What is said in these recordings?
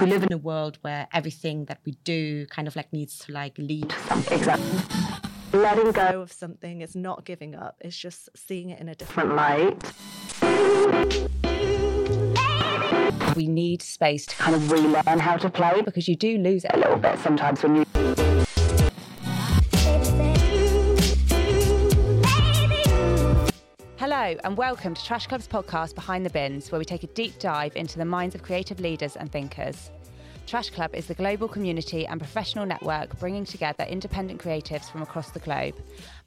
we live in a world where everything that we do kind of like needs to like lead to something. Exactly. Letting go of something is not giving up, it's just seeing it in a different light. We need space to Kind of relearn how to play because you do lose it a little bit sometimes when you And welcome to Trash Club's podcast Behind the Bins, where we take a deep dive into the minds of creative leaders and thinkers. Trash Club is the global community and professional network bringing together independent creatives from across the globe.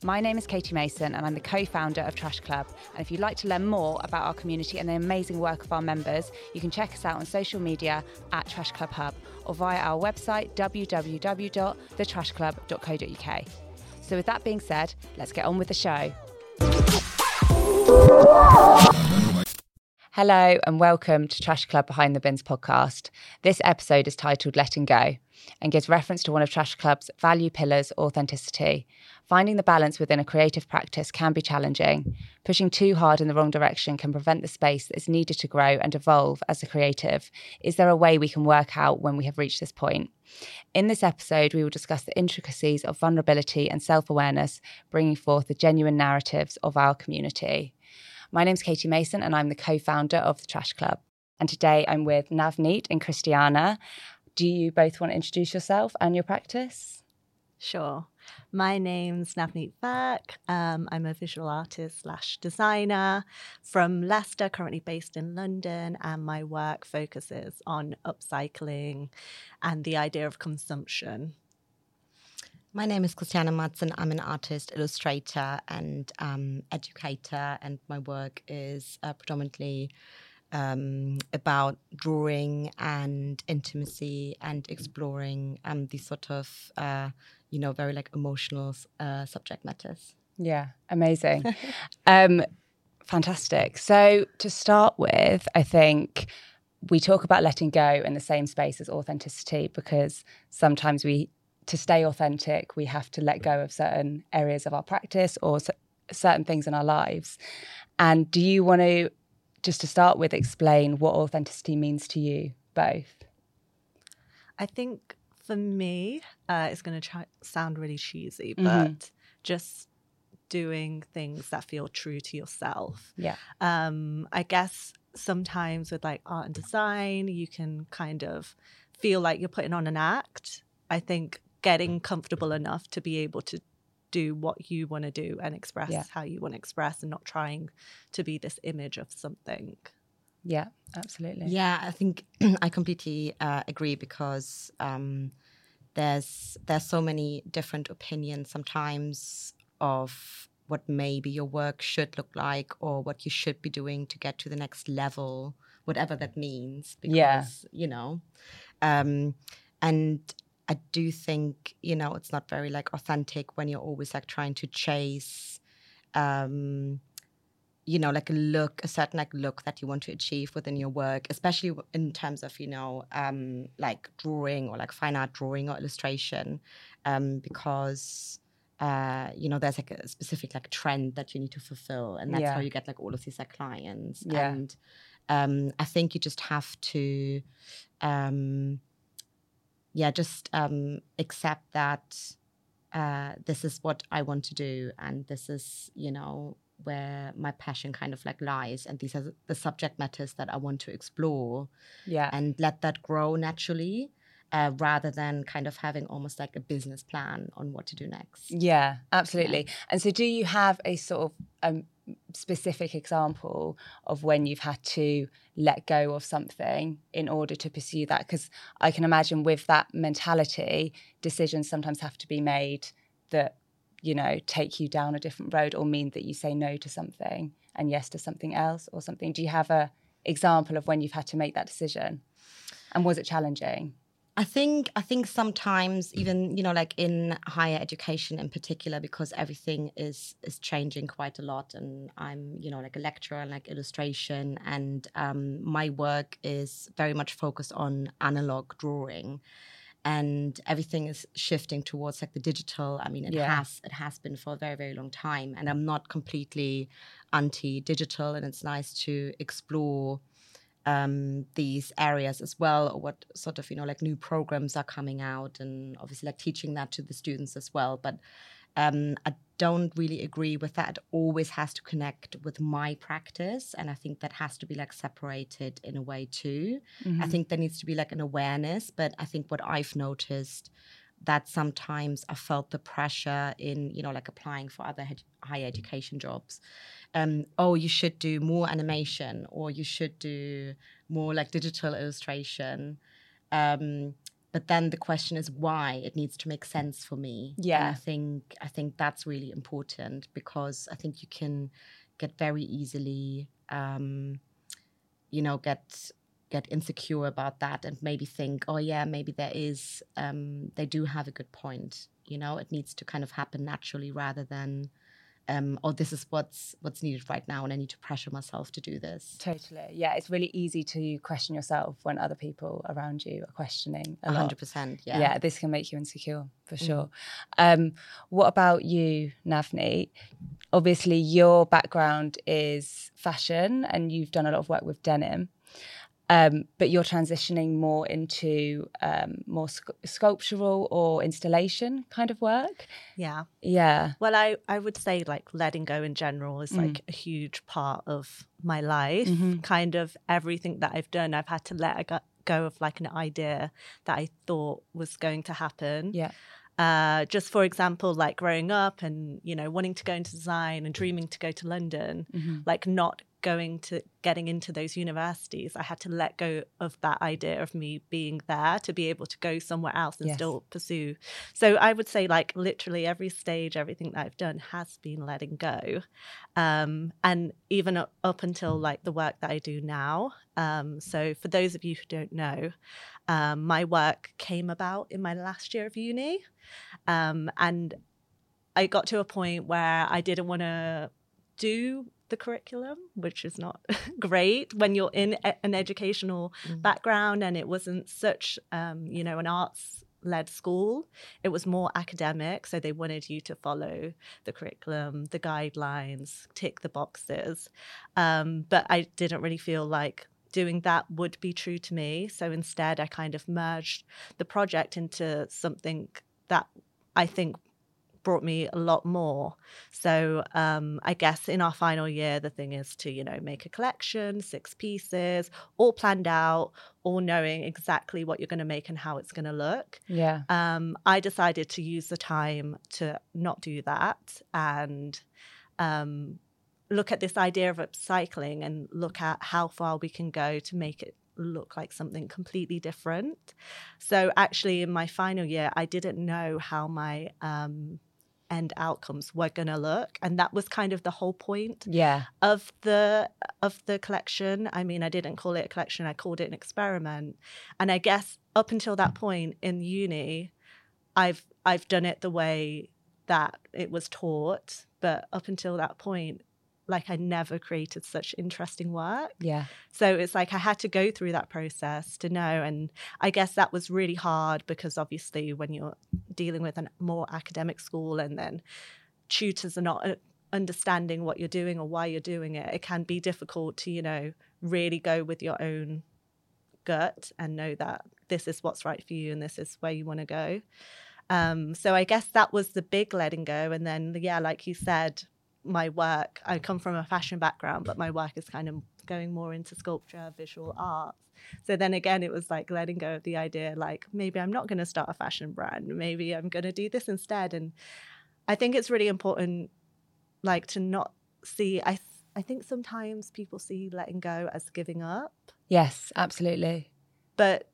My name is Katy Mason, and I'm the co founder of Trash Club. And if you'd like to learn more about our community and the amazing work of our members, you can check us out on social media at Trash Club Hub or via our website www.thetrashclub.co.uk. So, with that being said, let's get on with the show. Hello and welcome to Trash Club Behind the Bins podcast. This episode is titled Letting Go and gives reference to one of Trash Club's value pillars, authenticity. Finding the balance within a creative practice can be challenging. Pushing too hard in the wrong direction can prevent the space that is needed to grow and evolve as a creative. Is there a way we can work out when we have reached this point? In this episode, we will discuss the intricacies of vulnerability and self awareness, bringing forth the genuine narratives of our community. My name is Katy Mason, and I'm the co founder of the Trash Club. And today I'm with Navneet and Christiane. Do you both want to introduce yourself and your practice? Sure. My name's Navneet Virk. Um, I'm a visual artist slash designer from Leicester, currently based in London, and my work focuses on upcycling and the idea of consumption. My name is Christiane Matz. I'm an artist, illustrator, and um, educator, and my work is uh, predominantly um, about drawing and intimacy and exploring um, these sort of, uh, you know, very like emotional uh, subject matters. Yeah, amazing. um, fantastic. So, to start with, I think we talk about letting go in the same space as authenticity because sometimes we to stay authentic, we have to let go of certain areas of our practice or c- certain things in our lives. And do you want to, just to start with, explain what authenticity means to you both? I think for me, uh, it's going to try- sound really cheesy, Mhm. but just doing things that feel true to yourself. Yeah. um, I guess sometimes with like art and design, you can kind of feel like you're putting on an act. I think getting comfortable enough to be able to do what you want to do and express Yeah. how you want to express and not trying to be this image of something. Yeah, absolutely. Yeah, I think I completely uh, agree because um, there's there's so many different opinions sometimes of what maybe your work should look like or what you should be doing to get to the next level, whatever that means. Because Yeah. you know, um, and I do think you know it's not very like authentic when you're always like trying to chase. Um, you know like a look a certain like look that you want to achieve within your work especially in terms of you know um like drawing or like fine art drawing or illustration um because uh you know there's like a specific like trend that you need to fulfill and that's Yeah. how you get like all of these like clients Yeah. and um i think you just have to um yeah just um accept that uh this is what i want to do and this is you know where my passion kind of like lies and these are the subject matters that i want to explore Yeah. and let that grow naturally uh, rather than kind of having almost like a business plan on what to do next Yeah, absolutely. And so, do you have a sort of um, specific example of when you've had to let go of something in order to pursue that? Because I can imagine with that mentality, decisions sometimes have to be made that, you know, take you down a different road or mean that you say no to something and yes to something else or something. Do you have a example of when you've had to make that decision? And was it challenging? I think I think sometimes even you know like in higher education in particular because everything is is changing quite a lot and I'm you know like a lecturer and like illustration and um, my work is very much focused on analog drawing and everything is shifting towards like the digital I mean it Yeah. has it has been for a very very long time and I'm not completely anti digital and it's nice to explore um, these areas as well, or what sort of you know like new programs are coming out, and obviously like teaching that to the students as well. But um, I don't really agree with that. It always has to connect with my practice, and I think that has to be like separated in a way too. Mm-hmm. I think there needs to be like an awareness, but I think what I've noticed that sometimes I felt the pressure in, you know, like applying for other ed- higher education jobs. Um, oh, you should do more animation, or you should do more like digital illustration. Um, but then the question is why it needs to make sense for me. And Yeah. I think I think that's really important because I think you can get very easily, um, you know, get get insecure about that and maybe think, oh yeah, maybe there is, um, they do have a good point. You know, it needs to kind of happen naturally rather than, um, oh, this is what's what's needed right now, and I need to pressure myself to do this. Totally. Yeah, it's really easy to question yourself when other people around you are questioning a A hundred percent. Yeah. Yeah. this can make you insecure for Mm. sure. Um, what about you, Navneet? Obviously, your background is fashion and you've done a lot of work with denim. Um, but you're transitioning more into um, more sc- sculptural or installation kind of work. Yeah. Yeah. Well, I, I would say like letting go in general is Mm. like a huge part of my life. Mhm. Kind of everything that I've done, I've had to let go- go of like an idea that I thought was going to happen. Yeah. Uh, just for example, like growing up and, you know, wanting to go into design and dreaming to go to London, Mhm. like not going to getting into those universities, I had to let go of that idea of me being there to be able to go somewhere else and Yes. still pursue. So I would say, like, literally every stage, everything that I've done has been letting go. Um, and even up, until like the work that I do now. Um, so for those of you who don't know, um, my work came about in my last year of uni. Um, and I got to a point where I didn't want to do the curriculum, which is not great when you're in a- an educational Mm. background and it wasn't such, um, you know, an arts led school. It was more academic. So they wanted you to follow the curriculum, the guidelines, tick the boxes. Um, but I didn't really feel like doing that would be true to me. So instead, I kind of merged the project into something that I think brought me a lot more. So um, I guess in our final year, the thing is to, you know, make a collection, six pieces, all planned out, all knowing exactly what you're going to make and how it's going to look. Yeah. Um, I decided to use the time to not do that and um, look at this idea of upcycling and look at how far we can go to make it look like something completely different. So, actually, in my final year, I didn't know how my um, end outcomes were going to look, and that was kind of the whole point Yeah. of the of the collection. I mean, I didn't call it a collection; I called it an experiment. And I guess up until that point in uni, I've I've done it the way that it was taught. But up until that point, like I never created such interesting work. Yeah. So it's like I had to go through that process to know. And I guess that was really hard because obviously, when you're dealing with a more academic school and then tutors are not uh, understanding what you're doing or why you're doing it, it can be difficult to, you know, really go with your own gut and know that this is what's right for you and this is where you want to go. Um, so I guess that was the big letting go. And then, yeah, like you said, my work, I come from a fashion background, but my work is kind of going more into sculpture, visual arts. So then again, it was like letting go of the idea, like maybe I'm not going to start a fashion brand. Maybe I'm going to do this instead. And I think it's really important, like to not see. I I think sometimes people see letting go as giving up, Yes, absolutely. but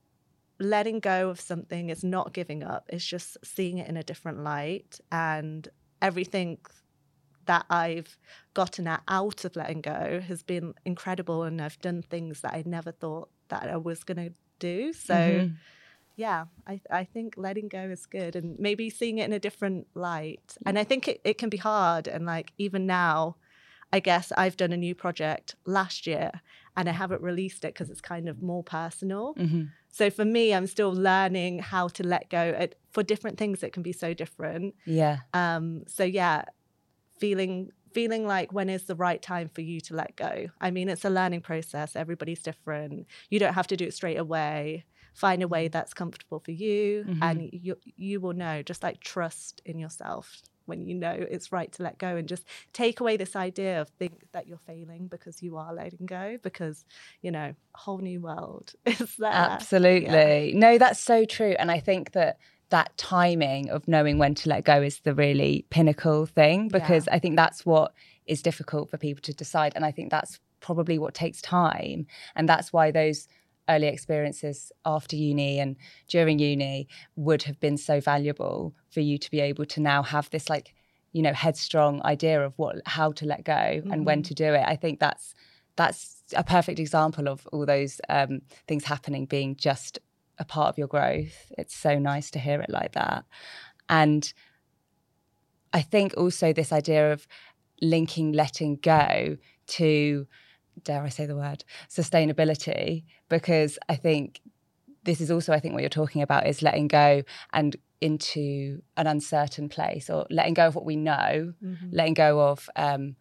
letting go of something is not giving up. It's just seeing it in a different light, and everything that I've gotten out of letting go has been incredible, and I've done things that I never thought that I was going to do. So Mhm. yeah, I, I think letting go is good and maybe seeing it in a different light. And I think it, it can be hard. And like even now, I guess I've done a new project last year and I haven't released it because it's kind of more personal. Mhm. So for me, I'm still learning how to let go. For different things, it can be so different. Yeah. Um, so yeah, feeling feeling like when is the right time for you to let go. I mean, it's a learning process. Everybody's different. You don't have to do it straight away. Find a way that's comfortable for you, Mhm. and you you will know. Just like trust in yourself when you know it's right to let go, and just take away this idea of think that you're failing because you are letting go. Because you know, a whole new world is there. Absolutely. No, that's so true. And I think that that timing of knowing when to let go is the really pinnacle thing because I think that's what is difficult for people to decide. And I think that's probably what takes time. And that's why those early experiences after uni and during uni would have been so valuable for you to be able to now have this like you know headstrong idea of what how to let go and when to do it i think that's that's a perfect example of all those um, things happening being just a part of your growth. It's so nice to hear it like that. And I think also this idea of linking letting go to, dare I say the word, sustainability, because I think this is also, I think, what you're talking about is letting go and into an uncertain place or letting go of what we know, Mhm. letting go of um,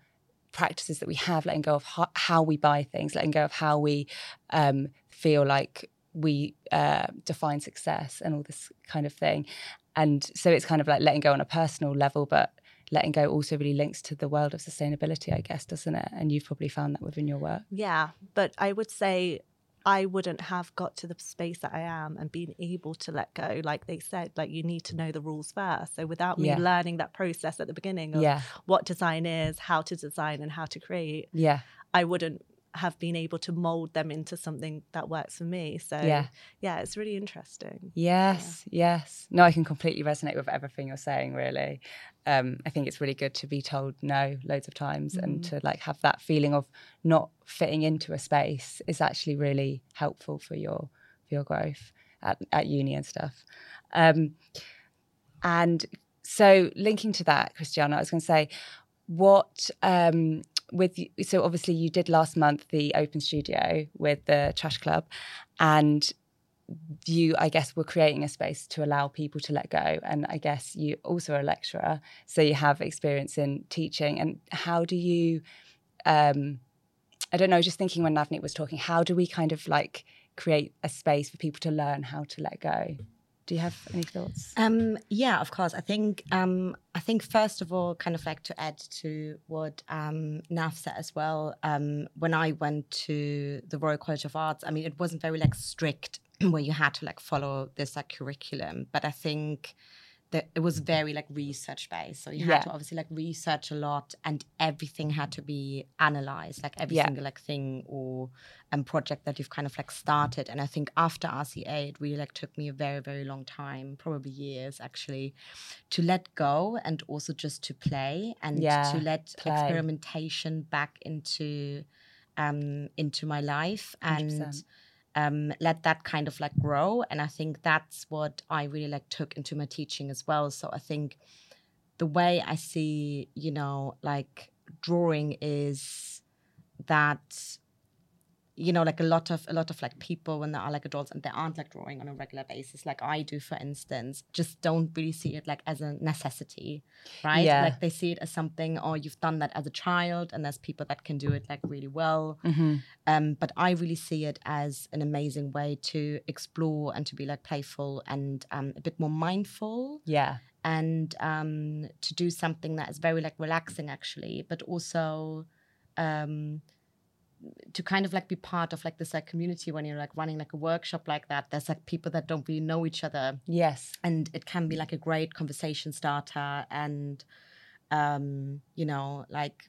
practices that we have, letting go of ho- how we buy things, letting go of how we um, feel like we uh, define success and all this kind of thing. And so it's kind of like letting go on a personal level, but letting go also really links to the world of sustainability, I guess, doesn't it? And you've probably found that within your work. Yeah, but I would say I wouldn't have got to the space that I am and been able to let go. Like they said, like you need to know the rules first. So without me Yeah. learning that process at the beginning of Yeah, what design is, how to design, and how to create, yeah, I wouldn't have been able to mold them into something that works for me. So Yeah. yeah, it's really interesting. yes, yes. No, I can completely resonate with everything you're saying, really. Um, I think it's really good to be told no loads of times and to like have that feeling of not fitting into a space is actually really helpful for your for your growth at, at uni and stuff. Um, and so linking to that, Christiane, I was going to say, what um, with so obviously you did last month the open studio with the Trash Club, and you I guess were creating a space to allow people to let go, and I guess you also are a lecturer, so you have experience in teaching. And how do you? Um, I don't know. Just thinking when Navneet was talking, how do we kind of like create a space for people to learn how to let go? Do you have any thoughts? Um, yeah, of course. I think um, I think first of all, kind of like to add to what um, Nav said as well. Um, when I went to the Royal College of Arts, I mean, it wasn't very like strict where you had to like follow this like curriculum, but I think that it was very like research based. So you had Yeah. to obviously like research a lot, and everything had to be analyzed, like every Yeah. single like thing or um, project that you've kind of like started. And I think after RCA, it really like took me a very very long time, probably years actually, to let go and also just to play and Yeah, to let play. experimentation back into um into my life and 100%. Um, let that kind of like grow. And I think that's what I really like took into my teaching as well. So I think the way I see, you know, like drawing is that you know like a lot of a lot of like people when they are like adults and they aren't like drawing on a regular basis like i do for instance just don't really see it like as a necessity right Yeah. like they see it as something or you've done that as a child and there's people that can do it like really well Mm-hmm. um, but I really see it as an amazing way to explore and to be like playful and um, a bit more mindful Yeah, and um, to do something that is very like relaxing actually, but also um, to kind of like be part of like this like community when you're like running like a workshop like that. There's like people that don't really know each other yes, and it can be like a great conversation starter and um you know like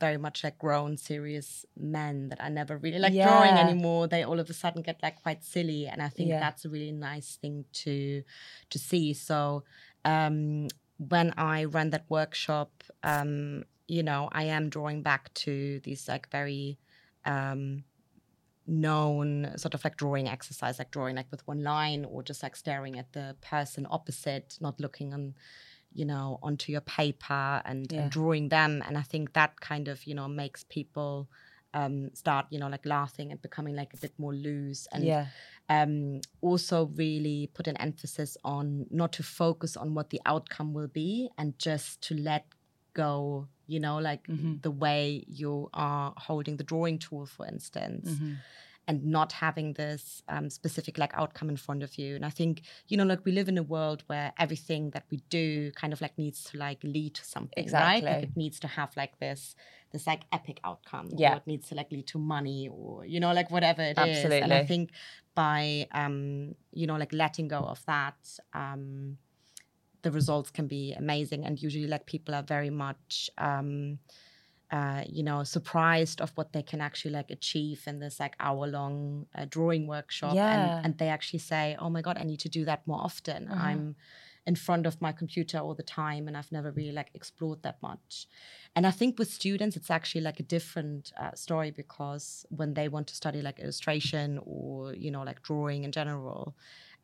very much like grown serious men that are never really like drawing anymore they all of a sudden get like quite silly and i think Yeah. that's a really nice thing to to see so um when i run that workshop um you know i am drawing back to these like very um known sort of like drawing exercise, like drawing like with one line or just like staring at the person opposite, not looking on, you know, onto your paper and, Yeah. and drawing them. And I think that kind of, you know, makes people um start, you know, like laughing and becoming like a bit more loose and yeah, um, also really put an emphasis on not to focus on what the outcome will be and just to let go you know, like Mhm. the way you are holding the drawing tool, for instance Mhm. and not having this um, specific like outcome in front of you. And I think you know, like we live in a world where everything that we do kind of like needs to like lead to something, right? Like Exactly. it needs to have like this this like epic outcome. Yeah. Or it needs to like lead to money or you know like whatever it is. And I think by um, you know like letting go of that. Um, the results can be amazing and usually like people are very much um uh, you know, surprised of what they can actually like achieve in this like hour long uh, drawing workshop. Yeah. And, and they actually say, oh my God, I need to do that more often. Uh-huh. I'm in front of my computer all the time and I've never really like explored that much. And I think with students, it's actually like a different uh, story because when they want to study like illustration or, you know, like drawing in general,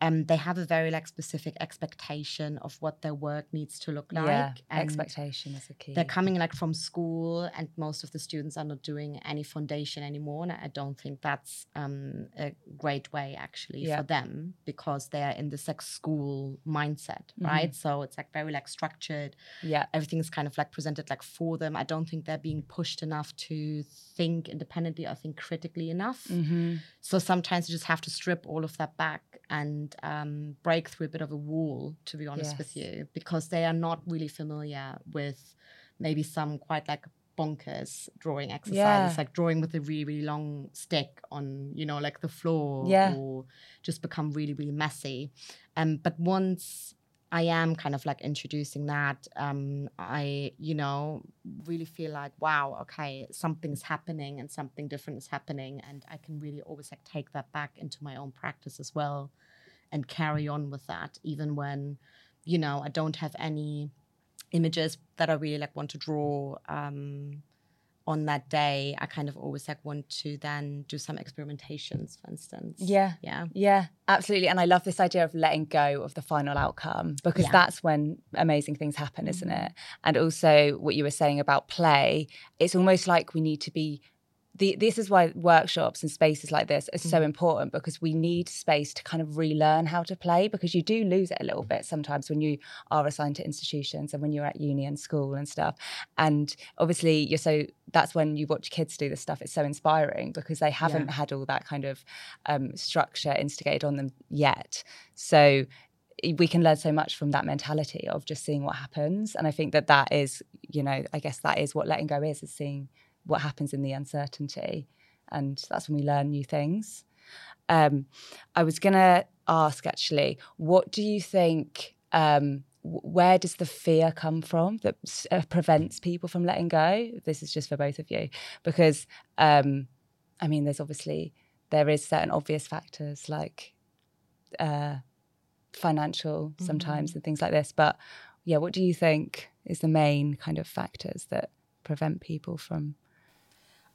um, they have a very like specific expectation of what their work needs to look like. yeah, and expectation is a key. they're coming like from school and most of the students are not doing any foundation anymore and i don't think that's um, a great way actually Yeah. for them because they are in this like school mindset Mhm. right so it's like very like structured yeah, everything is kind of like presented like for them i don't think they're being pushed enough to think independently or think critically enough hmm so sometimes you just have to strip all of that back and um, break through a bit of a wall, to be honest with you, because they are not really familiar with maybe some quite like bonkers drawing exercises, Yeah. like drawing with a really, really long stick on, you know, like the floor Yeah. or just become really, really messy. Um, but once I am kind of like introducing that. Um, I, you know, really feel like, wow, okay, something's happening and something different is happening. And I can really always like take that back into my own practice as well and carry on with that, even when, you know, I don't have any images that I really like want to draw. Um, on that day, I kind of always like want to then do some experimentations, for instance. Yeah. Yeah. Yeah, absolutely. And I love this idea of letting go of the final outcome because Yeah. that's when amazing things happen, isn't it? And also, what you were saying about play, it's almost like we need to be. The, this is why workshops and spaces like this are so important because we need space to kind of relearn how to play because you do lose it a little bit sometimes when you are assigned to institutions and when you're at uni and school and stuff. And obviously, you're so that's when you watch kids do this stuff. It's so inspiring because they haven't had all that kind of um, structure instigated on them yet. So we can learn so much from that mentality of just seeing what happens. And I think that that is, you know, I guess that is what letting go is, is seeing what happens in the uncertainty. And that's when we learn new things. Um, I was going to ask actually, what do you think? Um, where does the fear come from that uh, prevents people from letting go? This is just for both of you, because um, I mean, there's obviously there is certain obvious factors like uh, financial sometimes and things like this. But yeah, what do you think is the main kind of factors that prevent people from?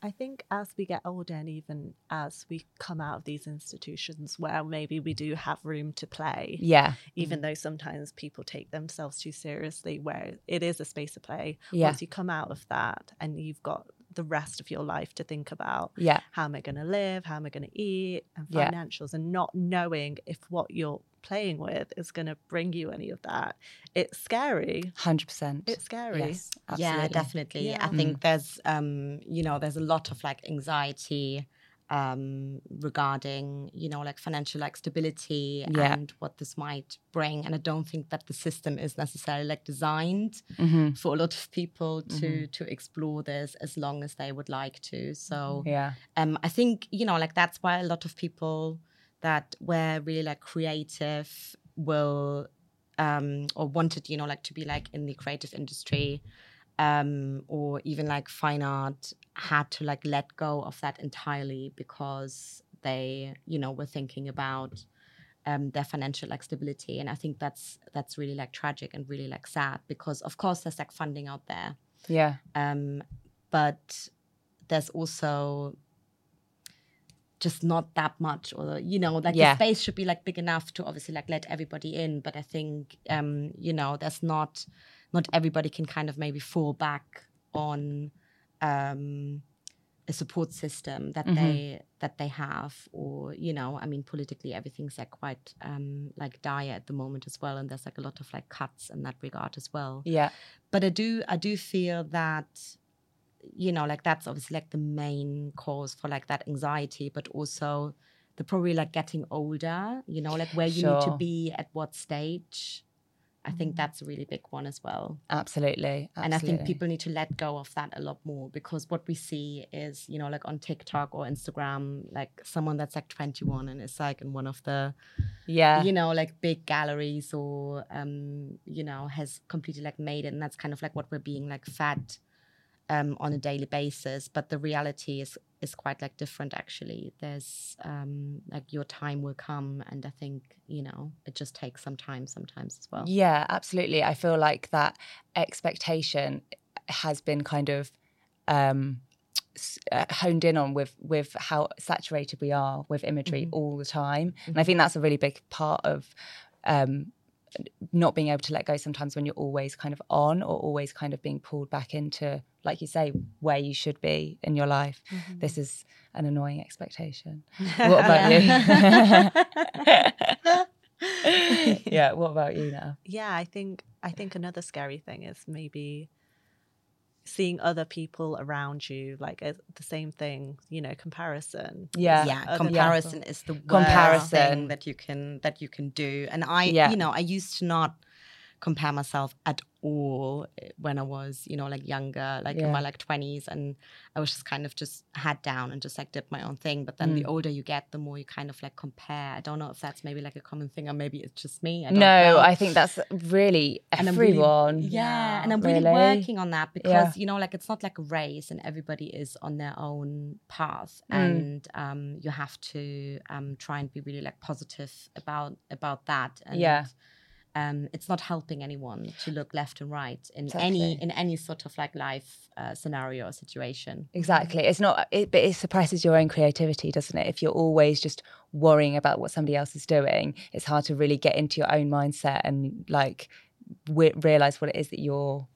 I think as we get older and even as we come out of these institutions where maybe we do have room to play, Yeah, even mm-hmm. though sometimes people take themselves too seriously, where it is a space of play. Yeah. Once you come out of that and you've got the rest of your life to think about yeah, how am I going to live, how am I going to eat, and Yeah. financials, and not knowing if what you're playing with is going to bring you any of that. It's scary. hundred percent. It's scary. Yes, Yeah, definitely. Yeah. I think there's, um, you know, there's a lot of like anxiety um, regarding, you know, like financial like stability Yeah. and what this might bring. And I don't think that the system is necessarily like designed Mhm. for a lot of people to to explore this as long as they would like to. So Yeah, um, I think you know, like that's why a lot of people that were really like creative will um, or wanted, you know, like to be like in the creative industry um, or even like fine art had to like let go of that entirely because they, you know, were thinking about um, their financial like stability, and I think that's that's really like tragic and really like sad because of course there's like funding out there, yeah, um, but there's also just not that much or you know like Yeah. the space should be like big enough to obviously like let everybody in but i think um you know there's not not everybody can kind of maybe fall back on um a support system that Mhm. they that they have or you know i mean politically everything's like quite um like dire at the moment as well and there's like a lot of like cuts in that regard as well Yeah. but i do i do feel that you know like that's obviously like the main cause for like that anxiety but also the probably like getting older you know like where you need to be at what stage i think Mhm. that's a really big one as well Absolutely. and I think people need to let go of that a lot more because what we see is, you know, like on TikTok or Instagram, like someone that's like 21 and is like in one of the, Yeah. you know, like big galleries or, um, you know, has completely like made it. And that's kind of like what we're being like fed um, on a daily basis. But the reality is is quite like different actually. There's um, like your time will come, and I think you know it just takes some time sometimes as well. Yeah, absolutely. I feel like that expectation has been kind of um, uh, honed in on with with how saturated we are with imagery Mhm. all the time, and I think that's a really big part of. Um, not being able to let go sometimes when you're always kind of on or always kind of being pulled back into like you say where you should be in your life Mm-hmm. this is an annoying expectation. What about you? Yeah what about you now? Yeah i think i think another scary thing is maybe seeing other people around you like uh, the same thing you know comparison Yeah. yeah Other comparison is the worst Comparison. thing that you can that you can do and i Yeah. you know i used to not compare myself at all eh, when i was you know like younger like in my like 20s and i was just kind of just head down and just like did my own thing but then the Mm. older you get the more you kind of like compare i don't know if that's maybe like a common thing or maybe it's just me I don't no know. i think that's really And really- everyone yeah, and I'm really, Really? working on that because you know, like it's not like a race, and everybody is on their own path, Mm. and um, you have to um, try and be really like positive about about that. And, Yeah. Um, it's not helping anyone to look left and right in Exactly. any in any sort of like life uh, scenario or situation. Exactly. It's not, it, but it suppresses your own creativity, doesn't it? If you're always just worrying about what somebody else is doing, it's hard to really get into your own mindset and like w- realize what it is that you're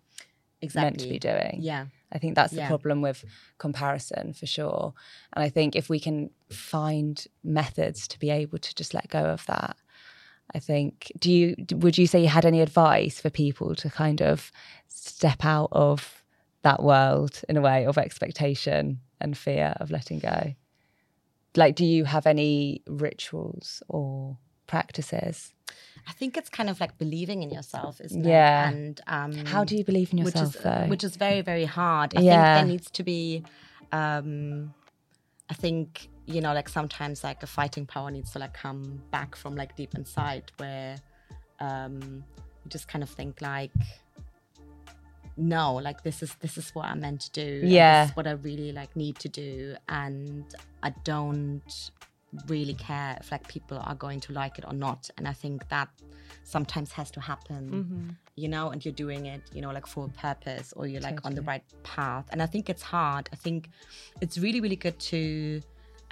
Exactly. meant to be doing. Yeah. I think that's the Yeah. problem with comparison for sure. And I think if we can find methods to be able to just let go of that, I think, do you, would you say you had any advice for people to kind of step out of that world in a way of expectation and fear of letting go? Like, do you have any rituals or practices? I think it's kind of like believing in yourself, isn't Yeah. it? Yeah. And um, How do you believe in which yourself is though? which is very very hard. I Yeah. think there needs to be. Um, I think you know, like sometimes like a fighting power needs to like come back from like deep inside, where um, you just kind of think like, no, like this is this is what I'm meant to do. Yeah. this is what I really like need to do, and I don't really care if like people are going to like it or not. And I think that sometimes has to happen Mm-hmm. you know, and you're doing it, you know, like for a purpose or you're like on the right path. And I think it's hard. I think it's really, really good to,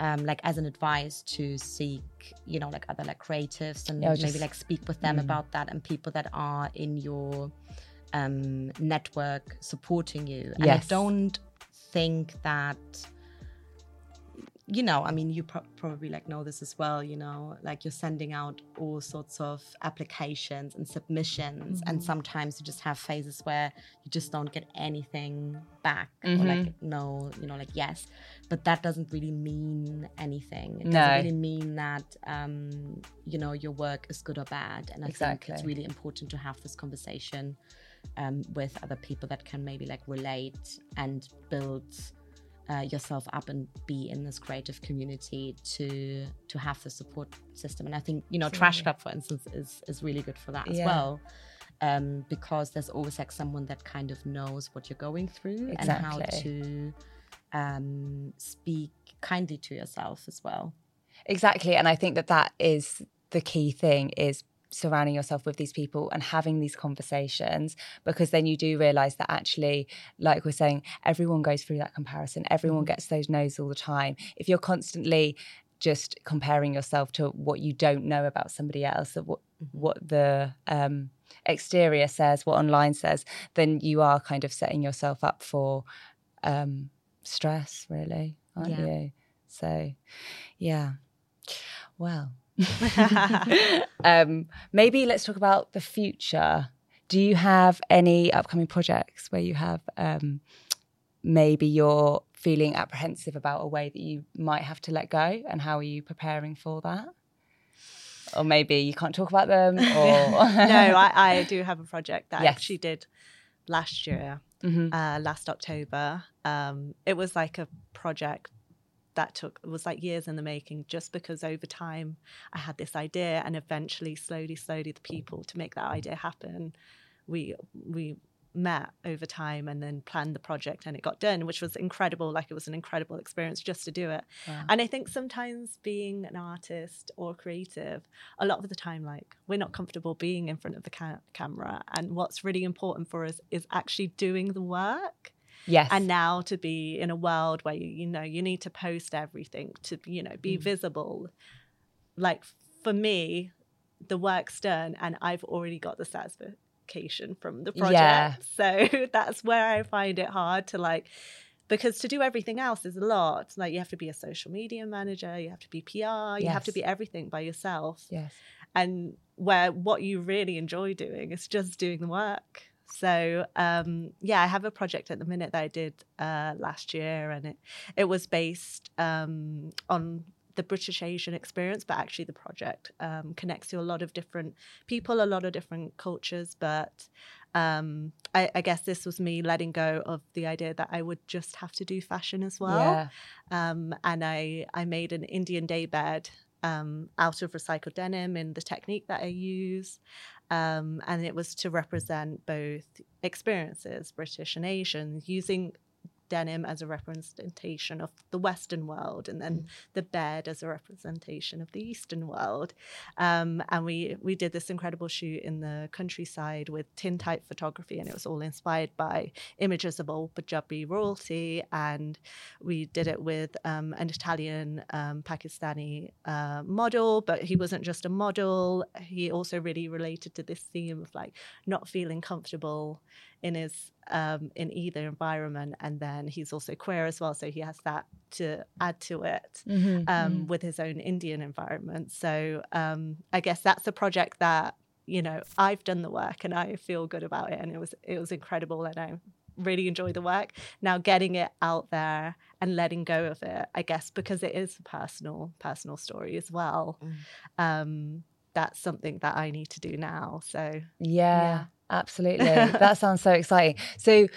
um, like as an advice to seek, you know, like other like creatives and Yeah, maybe just- like speak with them Mm. about that and people that are in your um, network supporting you. And Yes. I don't think that you know, I mean, you pro- probably like know this as well. You know, like you're sending out all sorts of applications and submissions, and Mhm. sometimes you just have phases where you just don't get anything back, or Mhm. like no, you know, like yes, but that doesn't really mean anything. It No. doesn't really mean that um, you know your work is good or bad. And I think it's really important to have this conversation um, with other people that can maybe like relate and build uh, yourself up and be in this creative community to to have the support system. And I think you know Trash Absolutely. Club, for instance, is is really good for that as well. Um, because there's always like someone that kind of knows what you're going through and how to um, speak kindly to yourself as well. Exactly. And I think that that is the key thing is surrounding yourself with these people and having these conversations because then you do realize that actually like we're saying everyone goes through that comparison everyone Mhm. gets those no's all the time if you're constantly just comparing yourself to what you don't know about somebody else or what Mhm. what the um exterior says what online says then you are kind of setting yourself up for um stress, really, aren't Yeah. you? So, yeah. Well, um, maybe let's talk about the future. Do you have any upcoming projects where you have um, maybe you're feeling apprehensive about a way that you might have to let go, and how are you preparing for that? Or maybe you can't talk about them, or no, I, I do have a project that Yes. I actually did last year, Mhm. uh, last October. Um, it was like a project that took it was like years in the making just because over time I had this idea and eventually slowly slowly the people to make that idea happen we we met over time and then planned the project and it got done which was incredible like it was an incredible experience just to do it Wow. and I think sometimes being an artist or creative, a lot of the time, like we're not comfortable being in front of the ca- camera. And what's really important for us is actually doing the work. yes, And now to be in a world where you, you know you need to post everything to you know be Mm. visible. Like for me, the work's done, and I've already got the satisfaction from the project. Yeah. So that's where I find it hard to like because to do everything else is a lot. Like you have to be a social media manager, you have to be PR, you have to be everything by yourself. yes, And where what you really enjoy doing is just doing the work. So um, yeah, I have a project at the minute that I did uh, last year, and it it was based um, on the British Asian experience, but actually the project um, connects to a lot of different people, a lot of different cultures. But um, I, I guess this was me letting go of the idea that I would just have to do fashion as well yeah, um, and I I made an Indian day bed um, out of recycled denim in the technique that I use, um, and it was to represent both experiences, British and Asian, using denim as a representation of the Western world, and then the bed as a representation of the Eastern world. Um, and we we did this incredible shoot in the countryside with tintype photography, and it was all inspired by images of old Punjabi royalty. And we did it with um, an Italian um, Pakistani uh, model, but he wasn't just a model. He also really related to this theme of like not feeling comfortable in his um, in either environment, and then he's also queer as well, so he has that to add to it Mhm, um, mhm. with his own Indian environment. So um, I guess that's a project that you know I've done the work and I feel good about it, and it was it was incredible, and I really enjoy the work. Now getting it out there and letting go of it, I guess, because it is a personal personal story as well. Mm. Um, that's something that I need to do now. So Yeah, Yeah. Absolutely. that sounds so exciting. So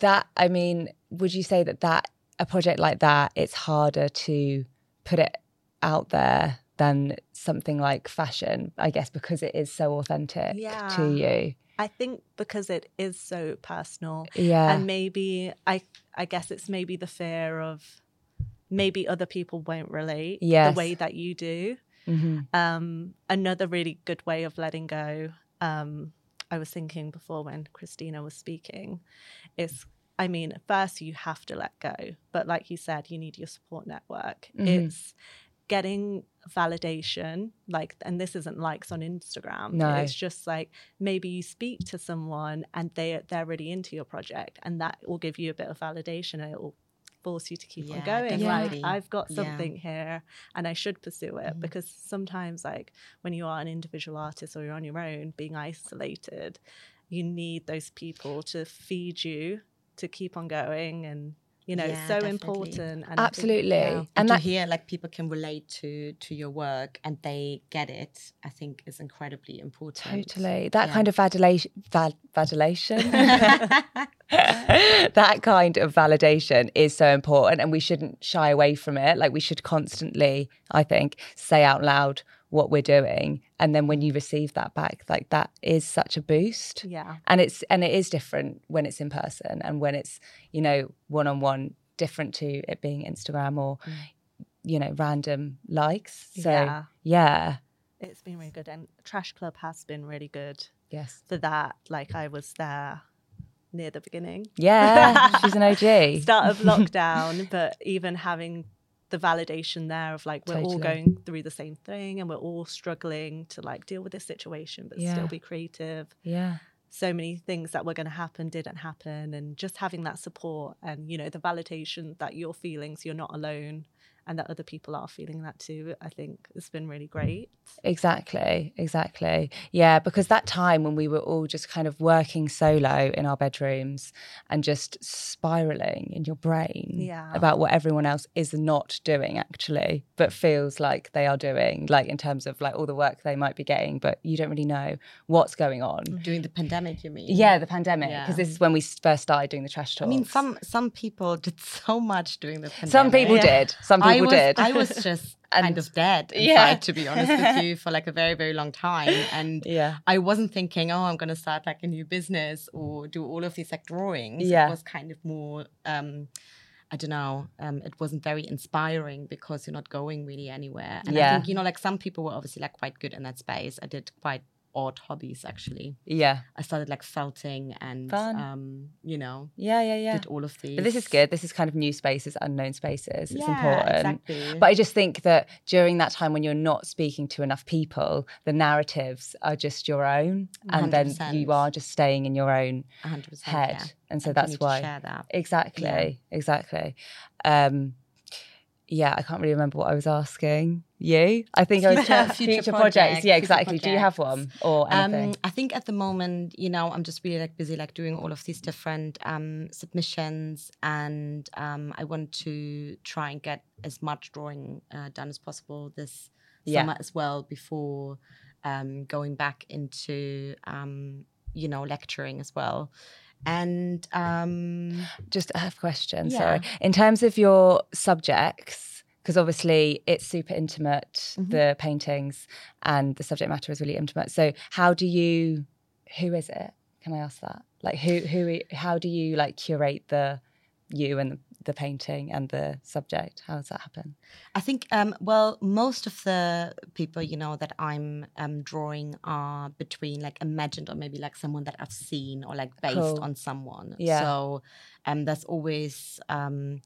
that I mean, would you say that that a project like that it's harder to put it out there than something like fashion, I guess because it is so authentic Yeah. to you. I think because it is so personal, Yeah. and maybe I I guess it's maybe the fear of maybe other people won't relate Yes. the way that you do. Mhm. Um, another really good way of letting go. Um, I was thinking before when Christina was speaking, is I mean, first you have to let go, but like you said, you need your support network. Mhm. It's getting validation, like, and this isn't likes on Instagram. No. it's just like maybe you speak to someone and they they're really into your project, and that will give you a bit of validation. And it will force you to keep on going. definitely. Like I've got Yeah. something here, and I should pursue it Mhm. because sometimes, like when you are an individual artist or you're on your own, being isolated, you need those people to feed you to keep on going, and you know, Yeah, it's so definitely. important. And I think- Absolutely. yeah. and, And to that hear like people can relate to to your work and they get it i think is incredibly important totally. That Yeah. kind of validation val- validation. that kind of validation is so important and we shouldn't shy away from it like we should constantly i think say out loud what we're doing. And then when you receive that back like that is such a boost. Yeah, and it's and it is different when it's in person and when it's you know one on one different to it being instagram or Mm. you know random likes. So yeah, yeah. It's been really good, and Trash Club has been really good yes. for that. Like I was there near the beginning. yeah she's an og start of lockdown, but even having the validation there of like we're all going through the same thing and we're all struggling to like deal with this situation but Yeah. still be creative. yeah so many things that were going to happen didn't happen and just having that support and you know the validation that your feelings you're not alone and that other people are feeling that too i think it's been really great exactly exactly yeah because that time when we were all just kind of working solo in our bedrooms and just spiraling in your brain yeah. about what everyone else is not doing actually but feels like they are doing like in terms of like all the work they might be getting but you don't really know what's going on during the pandemic you mean yeah the pandemic because Yeah. this is when we first started doing the trash talk I mean, some some people did so much during the pandemic. some people did some people I was, did I was just kind of dead inside, Yeah. to be honest with you, for like a very, very long time. And yeah I wasn't thinking, oh, I'm going to start like a new business or do all of these like drawings. Yeah. It was kind of more, um, I don't know, um, it wasn't very inspiring because you're not going really anywhere. And I think, you know, like some people were obviously like quite good in that space. I did quite odd hobbies actually. yeah I started like felting and, Fun. um, you know, yeah yeah yeah did all of these. But this is good. This is kind of new spaces, unknown spaces. It's Yeah, important. Exactly. But I just think that during that time when you're not speaking to enough people, the narratives are just your own. And then 100%. you are just staying in your own 100% head. yeah. And so that's why. share that. Exactly. Exactly. Um, yeah, I can't really remember what I was asking you. I think I was Future- future, future projects. projects, Yeah, future exactly. Do you have one or anything? Um, I think at the moment, you know, I'm just really like busy like doing all of these different um, submissions, and um, I want to try and get as much drawing uh, done as possible this Yeah. summer as well before um, going back into um, you know lecturing as well. And um, just I have a question. Yeah. Sorry. In terms of your subjects, because obviously it's super intimate, Mhm. the paintings and the subject matter is really intimate. So how do you? Who is it? Can I ask that? Like who? Who? How do you like curate the you and the, the painting and the subject? How does that happen? I think, um, well, most of the people, you know, that I'm um, drawing are between like imagined or maybe like someone that I've seen or like based Cool. on someone. Yeah. So um, there's always, um,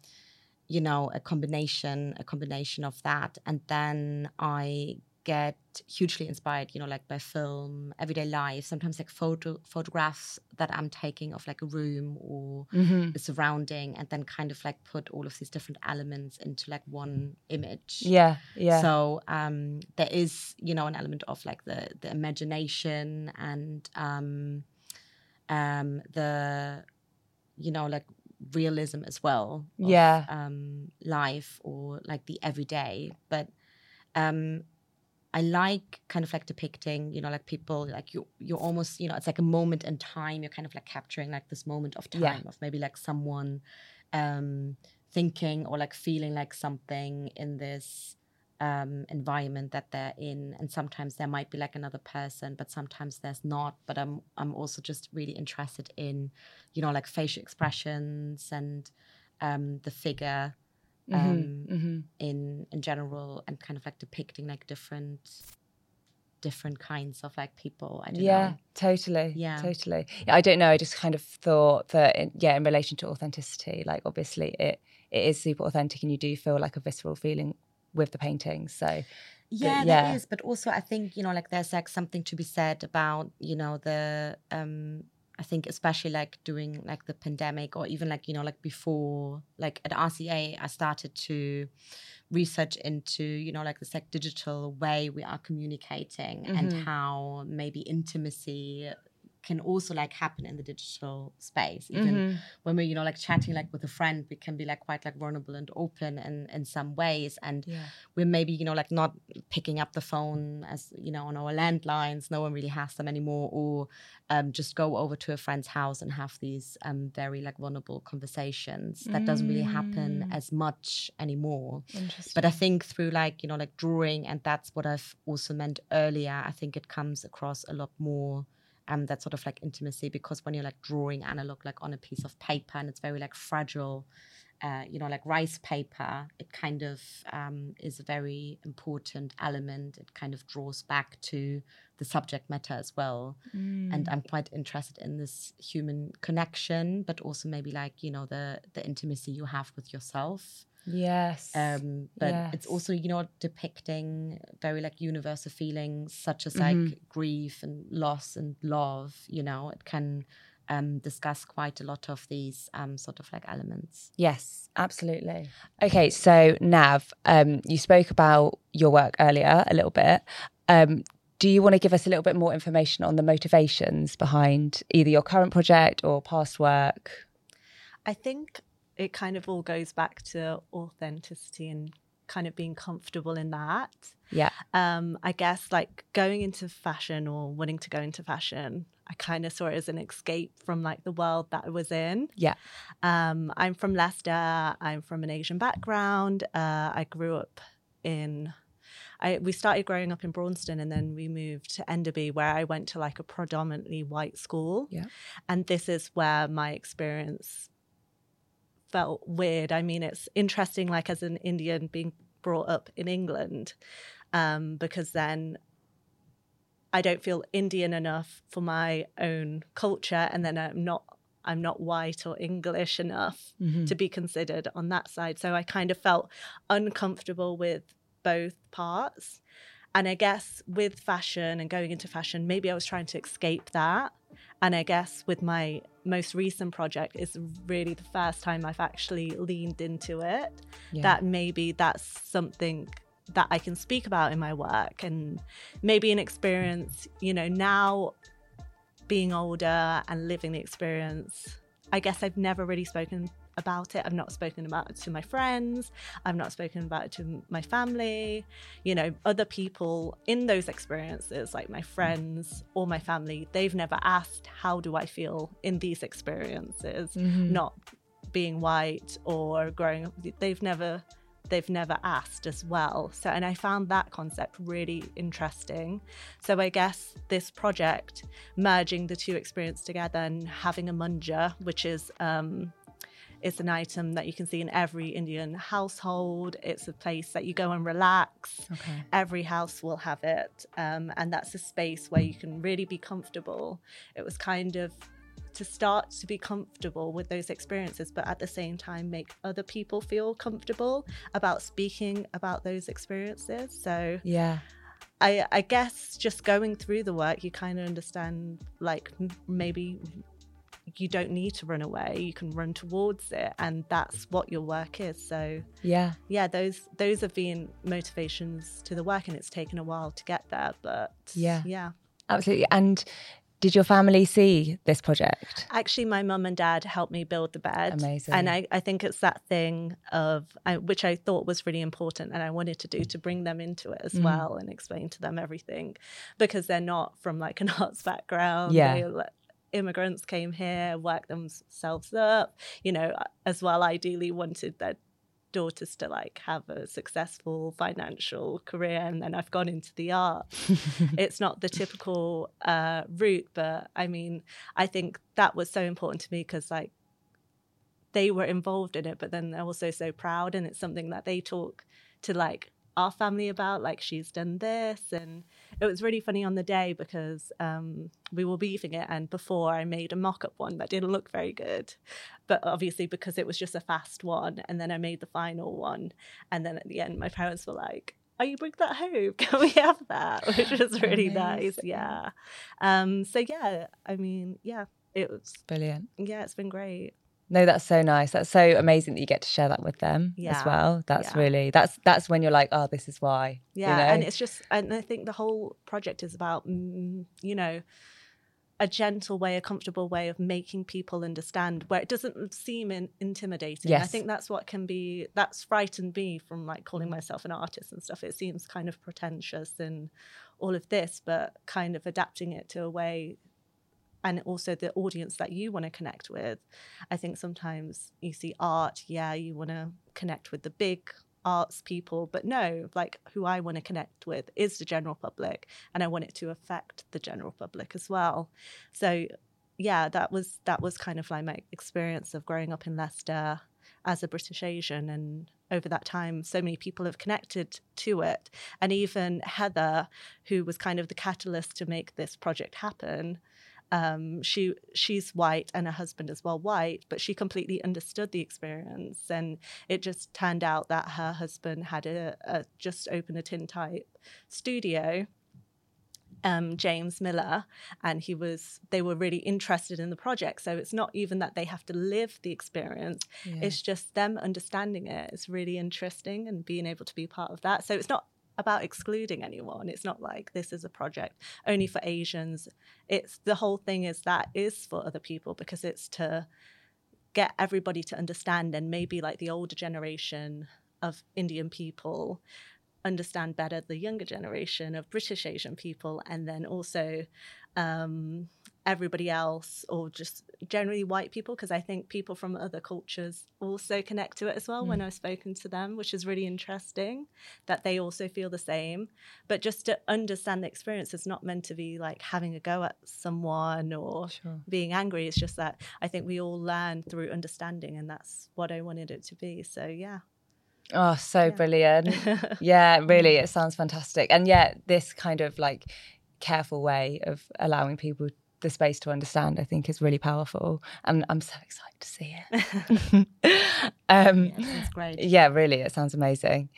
you know, a combination, a combination of that. And then I get hugely inspired, you know, like by film, everyday life, sometimes like photo photographs that I'm taking of like a room or Mm-hmm. the surrounding and then kind of like put all of these different elements into like one image Yeah. Yeah. so um there is you know an element of like the the imagination and um um the you know like realism as well of, Yeah. um life or like the everyday but um I like kind of like depicting, you know, like people like you you're almost, you know, it's like a moment in time. You're kind of like capturing like this moment of time Yeah. of maybe like someone um thinking or like feeling like something in this um environment that they're in. And sometimes there might be like another person, but sometimes there's not. But I'm I'm also just really interested in, you know, like facial expressions and um the figure um, Mhm, mhm. in in general and kind of like depicting like different different kinds of like people i don't yeah know totally Yeah. totally yeah, i don't know i just kind of thought that in, yeah in relation to authenticity like obviously it it is super authentic and you do feel like a visceral feeling with the paintings so yeah, yeah. there is but also i think you know like there's like something to be said about you know the um i think especially like during like the pandemic or even like you know like before like at rca i started to research into you know like this like digital way we are communicating and Mhm. how maybe intimacy can also like happen in the digital space. Even Mhm. when we're you know like chatting like with a friend we can be like quite like vulnerable and open in in some ways. And yeah. we're maybe you know like not picking up the phone as you know on our landlines. No one really has them anymore or um, just go over to a friend's house and have these um, very like vulnerable conversations. That doesn't really happen Mm. as much anymore. But i think through like you know like drawing and that's what i've also meant earlier i think it comes across a lot more um that sort of like intimacy because when you're like drawing analog like on a piece of paper and it's very like fragile uh, you know like rice paper it kind of um, is a very important element. It kind of draws back to the subject matter as well. Mm. and i'm quite interested in this human connection but also maybe like you know the the intimacy you have with yourself Yes. Um, but it's also, you know, depicting very like universal feelings such as like Mhm. grief and loss and love. You know, it can um, discuss quite a lot of these um, sort of like elements. Yes, absolutely. Okay, so Nav, um, you spoke about your work earlier a little bit. Um, do you want to give us a little bit more information on the motivations behind either your current project or past work? I think it kind of all goes back to authenticity and kind of being comfortable in that. Yeah. Um, I guess like going into fashion or wanting to go into fashion, I kind of saw it as an escape from like the world that I was in. Yeah. Um, I'm from Leicester. I'm from an Asian background. Uh, I grew up in. I, we started growing up in Braunstone and then we moved to Enderby, where I went to like a predominantly white school. Yeah. And this is where my experience felt weird. I mean, it's interesting, like as an Indian being brought up in England, um, because then I don't feel Indian enough for my own culture, and then I'm not I'm not white or English enough Mhm. to be considered on that side. So I kind of felt uncomfortable with both parts. And I guess with fashion and going into fashion, maybe I was trying to escape that. And I guess with my most recent project, it's really the first time I've actually leaned into it. Yeah. That maybe that's something that I can speak about in my work and maybe an experience, you know, now being older and living the experience. I guess I've never really spoken about it. I've not spoken about it to my friends. I've not spoken about it to my family. You know, other people in those experiences, like my friends or my family, they've never asked, How do I feel in these experiences? Mhm. Not being white or growing up. They've never. They've never asked as well. So, and I found that concept really interesting. So, I guess this project, merging the two experiences together and having a manja, which is um, it's an item that you can see in every Indian household. It's a place that you go and relax. Okay. Every house will have it. Um, and that's a space where you can really be comfortable. It was kind of to start to be comfortable with those experiences, but at the same time, make other people feel comfortable about speaking about those experiences. So Yeah. I, I guess just going through the work, you kind of understand like maybe you don't need to run away you can run towards it and that's what your work is so Yeah. yeah those those have been motivations to the work and it's taken a while to get there but Yeah. yeah Absolutely. And did your family see this project? actually my mum and dad helped me build the bed Amazing. and I, I think it's that thing of I, which i thought was really important and i wanted to do to bring them into it as Mhm. well and explain to them everything because they're not from like an arts background Yeah. They, immigrants came here worked themselves up you know as well ideally wanted their daughters to like have a successful financial career and then i've gone into the arts it's not the typical uh, route, but I mean, I think that was so important to me because like they were involved in it, but then they're also so proud, and it's something that they talk to like our family about. Like she's done this, and it was really funny on the day because um, we were beefing it, and before I made a mock-up one that didn't look very good, but obviously because it was just a fast one, and then I made the final one, and then at the end, my parents were like oh, you bring that home? Can we have that? Which was really nice. Yeah. Um, so yeah, I mean, yeah, it was Brilliant. yeah, it's been great. No, that's so nice. That's so amazing that you get to share that with them as well. That's Yeah. really that's that's when you're like, oh, this is why. you Yeah, know? and it's just, and I think the whole project is about, mm, you know, a gentle way, a comfortable way of making people understand where it doesn't seem in, intimidating. I think that's what can be, that's frightened me from like calling myself an artist and stuff. It seems kind of pretentious and all of this, but kind of adapting it to a way and also the audience that you want to connect with. I think sometimes you see art, yeah, you want to connect with the big arts people, but no, like who I want to connect with is the general public, and I want it to affect the general public as well. So, yeah, that was that was kind of like my experience of growing up in Leicester as a British Asian, and over that time, so many people have connected to it, and even Heather, who was kind of the catalyst to make this project happen. Um, she she's white and her husband is well white, but she completely understood the experience, and it just turned out that her husband had a, a just opened a tintype studio. Um, James Miller, and he was. They were really interested in the project, so it's not even that they have to live the experience; Yeah. it's just them understanding it. It's really interesting and being able to be part of that. So it's not about excluding anyone. It's not like this is a project only for Asians. It's the whole thing is that is for other people because it's to get everybody to understand and maybe like the older generation of Indian people understand better the younger generation of British Asian people and then also um, everybody else or just generally white people because I think people from other cultures also connect to it as well when mm. I've spoken to them, which is really interesting that they also feel the same. But just to understand the experience is not meant to be like having a go at someone or Sure. being angry. It's just that I think we all learn through understanding, and that's what I wanted it to be. So yeah. Oh, so Yeah. brilliant. yeah, really, mm. it sounds fantastic. And yet, this kind of like careful way of allowing people the space to understand, I think, is really powerful. And I'm so excited to see it. um, Yeah, great. yeah, really, it sounds amazing.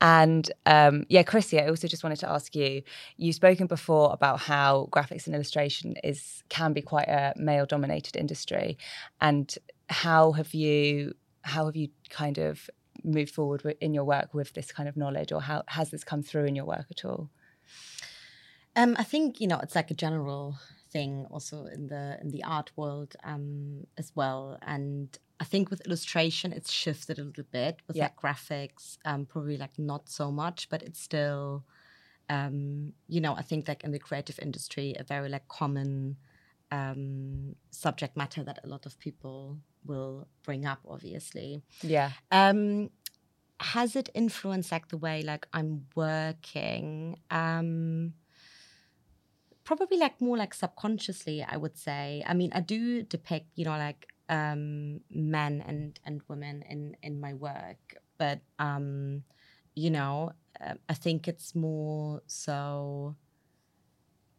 And um, yeah, Chrissy, I also just wanted to ask you. You've spoken before about how graphics and illustration is can be quite a male-dominated industry, and how have you how have you kind of moved forward in your work with this kind of knowledge, or how has this come through in your work at all? Um, I think you know it's like a general thing also in the in the art world um, as well, and I think with illustration it's shifted a little bit with Yeah. like graphics, um, probably like not so much, but it's still, um, you know, I think like in the creative industry a very like common um, subject matter that a lot of people will bring up, obviously. Yeah, Um, has it influenced like the way like I'm working? Um, probably like more like subconsciously, I would say. I mean, I do depict, you know, like um, men and and women in in my work, but um, you know, uh, I think it's more so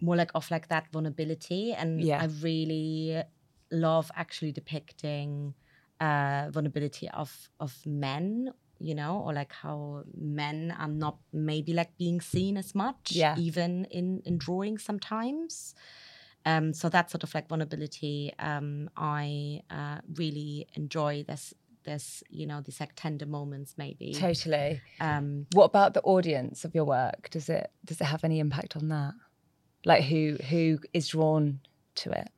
more like off like that vulnerability, and Yeah. I really love actually depicting uh, vulnerability of of men you know or like how men are not maybe like being seen as much Yeah. even in in drawing sometimes um so that sort of like vulnerability um i uh, really enjoy this this you know these like tender moments maybe totally. um What about the audience of your work? Does it does it have any impact on that? Like who who is drawn to it?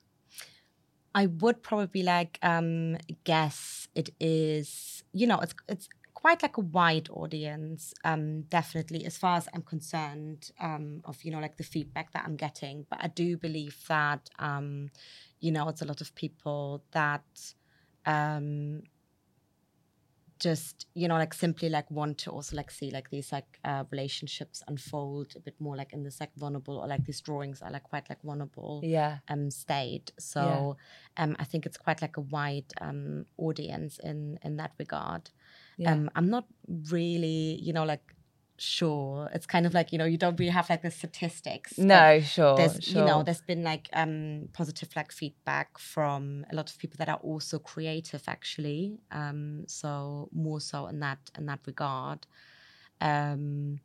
I would probably like um guess it is you know it's it's quite like a wide audience um definitely as far as I'm concerned um of you know like the feedback that I'm getting. But I do believe that um you know it's a lot of people that um just you know like simply like want to also like see like these like uh, relationships unfold a bit more like in this like vulnerable or like these drawings are like quite like vulnerable Yeah, um state. So um i think it's quite like a wide um audience in in that regard yeah, um i'm not really you know like sure. It's kind of like you know you don't really have like the statistics no, sure, there's sure. you know there's been like um positive like feedback from a lot of people that are also creative actually um so more so in that in that regard. Um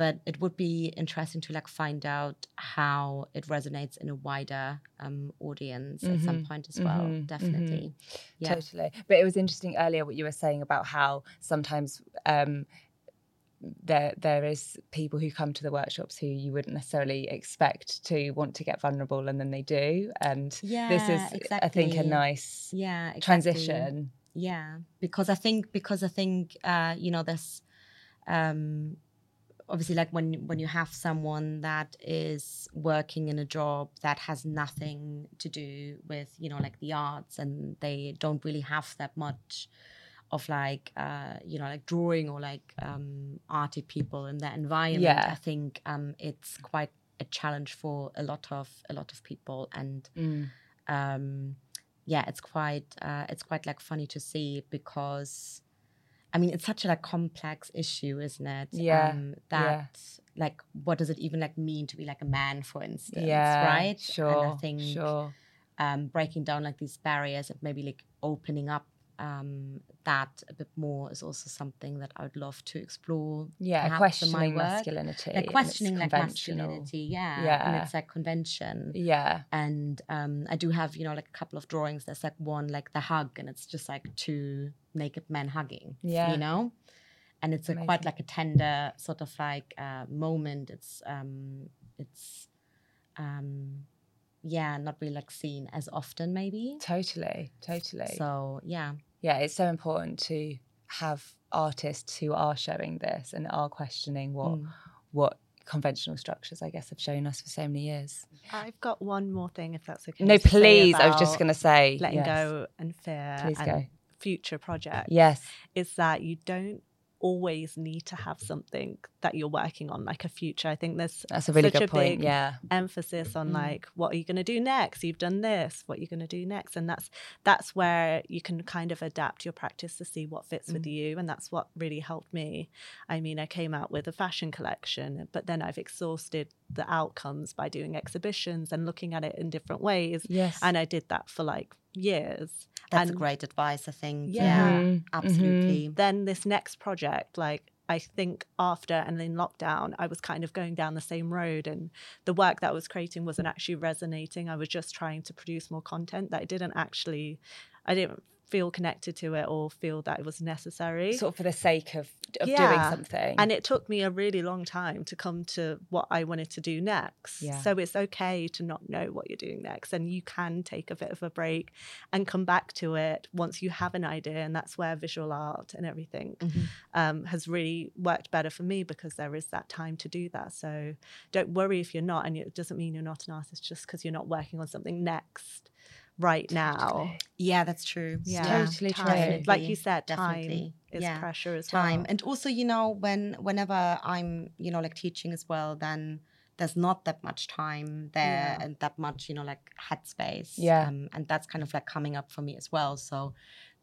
but it would be interesting to like find out how it resonates in a wider um audience at some Mhm, point as well mhm, mhm. definitely yeah Totally. But it was interesting earlier what you were saying about how sometimes um, there there is people who come to the workshops who you wouldn't necessarily expect to want to get vulnerable, and then they do. And this yeah is, I think, a nice yeah exactly. transition. yeah because i think because i think uh you know there's um obviously like when when you have someone that is working in a job that has nothing to do with you know like the arts and they don't really have that much of like uh you know like drawing or like um arty people in that environment Yeah. i think um it's quite a challenge for a lot of a lot of people and Mm. um yeah it's quite uh it's quite like funny to see because i mean it's such a like complex issue isn't it Yeah, um yeah. that like what does it even like mean to be like a man, for instance, yeah, right? Sure. And I think sure. um, breaking down like these barriers and maybe like opening up um, that a bit more is also something that I would love to explore. Yeah, questioning masculinity. Like questioning like masculinity, yeah, Yeah. and it's like convention. Yeah. And um, I do have, you know, like a couple of drawings. There's like one, like the hug, and it's just like two naked men hugging. Yeah. You know? And it's a quite like a tender sort of like uh, moment. It's, um, it's, um, yeah, not really like seen as often, maybe. Totally. Totally. So, yeah. Yeah, it's so important to have artists who are showing this and are questioning what Mm. what conventional structures, I guess, have shown us for so many years. I've got one more thing, if that's okay. No, please. I was just going to say, letting yes. go and fear Please and go. future projects. Yes. is that you don't always need to have something that you're working on, like a future. I think there's That's a really such good a point. big Yeah. emphasis on Mm. like what are you going to do next you've done this what are you going to do next and that's that's where you can kind of adapt your practice to see what fits with Mm. you and that's what really helped me i mean i came out with a fashion collection but then i've exhausted the outcomes by doing exhibitions and looking at it in different ways Yes. and i did that for like years That's and great advice, I think. Yeah. Yeah, Mhm, absolutely. then this next project like i think after and in lockdown i was kind of going down the same road and the work that i was creating wasn't actually resonating i was just trying to produce more content that i didn't actually i didn't feel connected to it or feel that it was necessary Sort of for the sake of, of doing something. and it took me a really long time to come to what I wanted to do next. Yeah. So it's okay to not know what you're doing next. And you can take a bit of a break and come back to it once you have an idea. And that's where visual art and everything Mhm. um, has really worked better for me because there is that time to do that. So don't worry if you're not. And it doesn't mean you're not an artist just because you're not working on something next right now. Yeah, that's true. Yeah. Totally true. Like you said, Definitely. time is Yeah. pressure as time well. and also you know when whenever i'm you know like teaching as well then there's not that much time there Yeah. and that much you know like headspace Yeah. um, and that's kind of like coming up for me as well so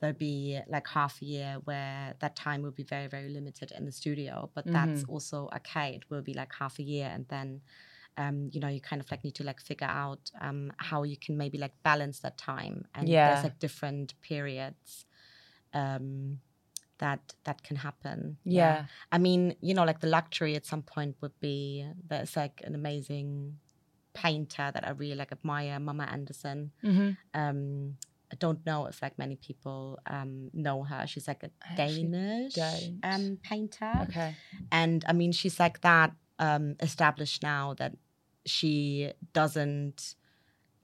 there'll be like half a year where that time will be very very limited in the studio but that's Mm-hmm. also okay it will be like half a year and then um, you know, you kind of like need to like figure out um, how you can maybe like balance that time. And Yeah. there's like different periods um, that that can happen. Yeah. I mean, you know, like the luxury at some point would be there's like an amazing painter that I really like admire, Mamma Andersson. hmm Um, I don't know if like many people um, know her. She's like a actually Danish um, painter Okay. and I mean she's like that um, established now that she doesn't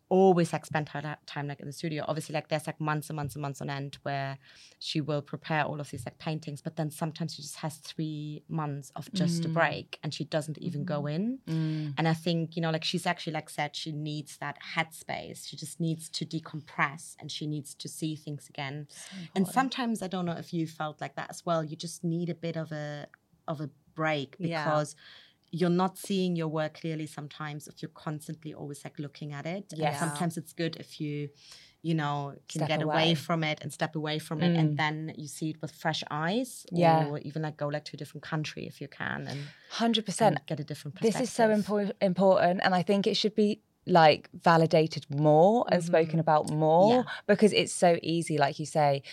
always like spend her time like in the studio. Obviously, like there's like months and months and months on end where she will prepare all of these like paintings, but then sometimes she just has three months of just a Mm. break and she doesn't even go in. Mm. And I think, you know, like she's actually like said she needs that headspace. She just needs to decompress and she needs to see things again. And sometimes I don't know if you felt like that as well. You just need a bit of a of a break Yeah. You're not seeing your work clearly sometimes if you're constantly always like looking at it. And sometimes it's good if you, you know, can Step get away. away. from it and step away from it Mm. and then you see it with fresh eyes. Yeah. Or even like go like to a different country if you can and, Hundred percent. get a different perspective. This is so impor- important, and I think it should be like validated more and spoken about more Yeah. because it's so easy, like you say.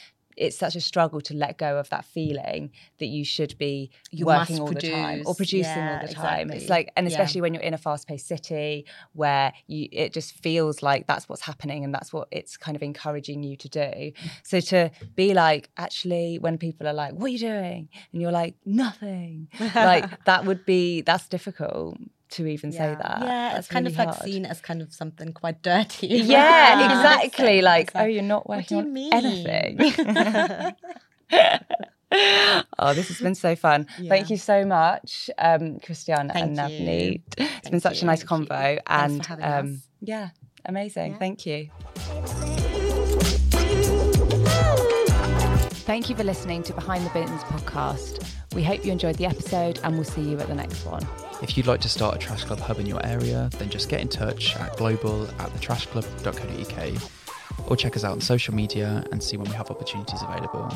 It's such a struggle to let go of that feeling that you should be You working all the time or produce. producing all the time. It's like, and Yeah. especially when you're in a fast-paced city where you, it just feels like that's what's happening and that's what it's kind of encouraging you to do. So to be like, actually, when people are like, "What are you doing?" and you're like, "Nothing," like that would be that's difficult to even say that. Yeah, That's it's kind really of like hard. seen as kind of something quite dirty. Yeah, exactly. It's Like, oh, you're not what do working you on mean? anything. oh, this has been so fun. Thank you so much, um, Christiane and Thank you. Navneet. It's been Thank such a nice Thank convo. Thanks for and um, us. yeah, amazing. Yeah. Thank you. Thank you for listening to Behind the Bins podcast. We hope you enjoyed the episode and we'll see you at the next one. If you'd like to start a Trash Club hub in your area, then just get in touch at global at thetrashclub.co.uk or check us out on social media and see when we have opportunities available.